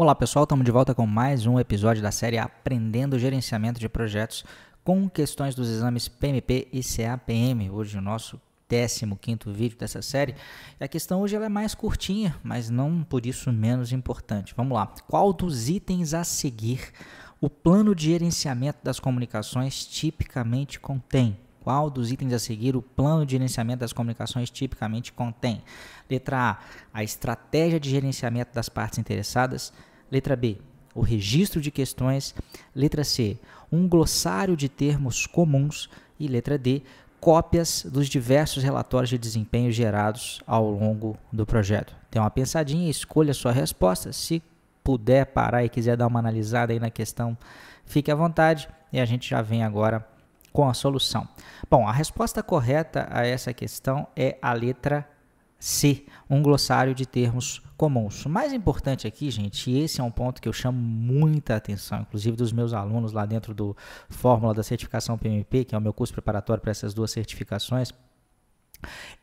Olá pessoal, estamos de volta com mais um episódio da série Aprendendo Gerenciamento de Projetos com questões dos exames PMP e CAPM. Hoje o nosso 15 vídeo dessa série. E a questão hoje é mais curtinha, mas não por isso menos importante. Vamos lá. Qual dos itens a seguir o plano de gerenciamento das comunicações tipicamente contém? Qual dos itens a seguir o plano de gerenciamento das comunicações tipicamente contém? Letra A, a estratégia de gerenciamento das partes interessadas. Letra B, o registro de questões. Letra C, um glossário de termos comuns. E letra D, cópias dos diversos relatórios de desempenho gerados ao longo do projeto. Dê uma pensadinha, escolha a sua resposta. Se puder parar e quiser dar uma analisada aí na questão, fique à vontade e a gente já vem agora com a solução. Bom, a resposta correta a essa questão é a letra C, um glossário de termos comuns. O mais importante aqui, gente, e esse é um ponto que eu chamo muita atenção, inclusive dos meus alunos lá dentro do Fórmula da Certificação PMP, que é o meu curso preparatório para essas duas certificações,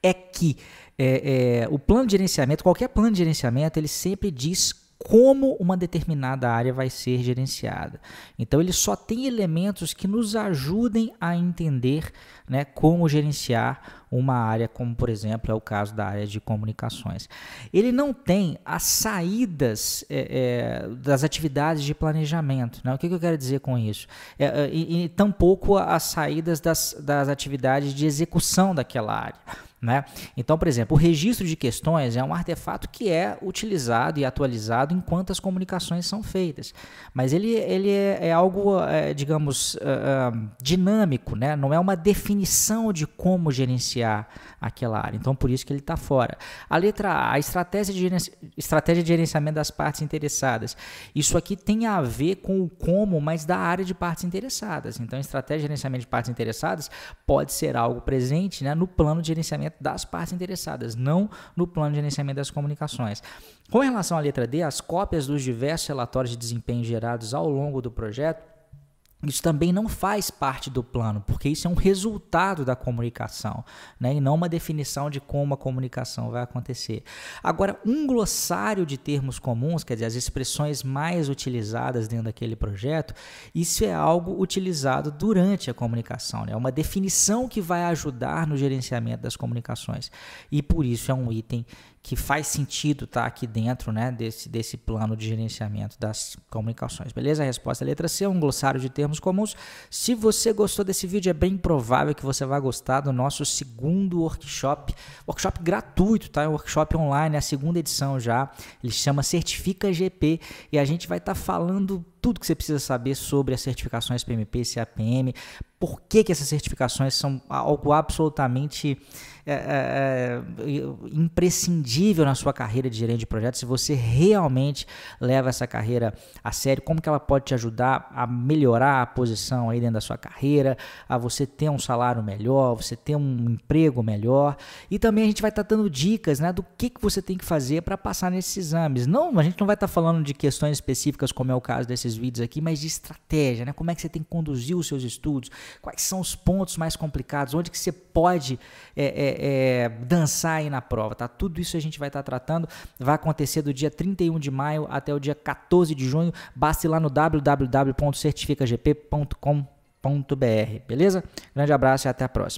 é que é, é, o plano de gerenciamento, qualquer plano de gerenciamento, ele sempre diz como uma determinada área vai ser gerenciada. Então ele só tem elementos que nos ajudem a entender né, como gerenciar uma área, como por exemplo é o caso da área de comunicações. Ele não tem as saídas é, é, das atividades de planejamento. Né? O que, que, eu quero dizer com isso? É, é e, e tampouco as saídas das, das atividades de execução daquela área. Né? Então, por exemplo, o registro de questões é um artefato que é utilizado e atualizado enquanto as comunicações são feitas. Mas ele, ele é, é algo, é, digamos, uh, dinâmico, né? não é uma definição de como gerenciar aquela área. Então, por isso que ele está fora. A letra A, a estratégia de, estratégia de gerenciamento das partes interessadas. Isso aqui tem a ver com o como, mas da área de partes interessadas. Então, estratégia de gerenciamento de partes interessadas pode ser algo presente né, no plano de gerenciamento gerenciamento das partes interessadas, não no plano de gerenciamento das comunicações. Com relação à letra D, as cópias dos diversos relatórios de desempenho gerados ao longo do projeto isso também não faz parte do plano, porque isso é um resultado da comunicação, né? e não uma definição de como a comunicação vai acontecer. Agora, um glossário de termos comuns, quer dizer, as expressões mais utilizadas dentro daquele projeto, isso é algo utilizado durante a comunicação, né? é uma definição que vai ajudar no gerenciamento das comunicações, e por isso é um item que faz sentido estar tá aqui dentro né, desse, desse plano de gerenciamento das comunicações. Beleza? A resposta é letra C, um glossário de termos comuns. Se você gostou desse vídeo, é bem provável que você vai gostar do nosso segundo workshop. Workshop gratuito, tá? É um workshop online, é a segunda edição já. Ele chama Certifica GP e a gente vai estar tá falando tudo que você precisa saber sobre as certificações PMP e CAPM, por que, que essas certificações são algo absolutamente é, é, é, imprescindível na sua carreira de gerente de projetos, se você realmente leva essa carreira a sério, como que ela pode te ajudar a melhorar a posição aí dentro da sua carreira, a você ter um salário melhor, você ter um emprego melhor, e também a gente vai estar tá dando dicas né, do que, que você tem que fazer para passar nesses exames. Não, a gente não vai estar tá falando de questões específicas, como é o caso desses vídeos aqui, mas de estratégia, né? Como é que você tem que conduzir os seus estudos, quais são os pontos mais complicados, onde que você pode é, é, é, dançar aí na prova, tá? Tudo isso a gente vai estar tá tratando. Vai acontecer do dia 31 de maio até o dia 14 de junho. Basta ir lá no www.certificagp.com.br, beleza? Grande abraço e até a próxima.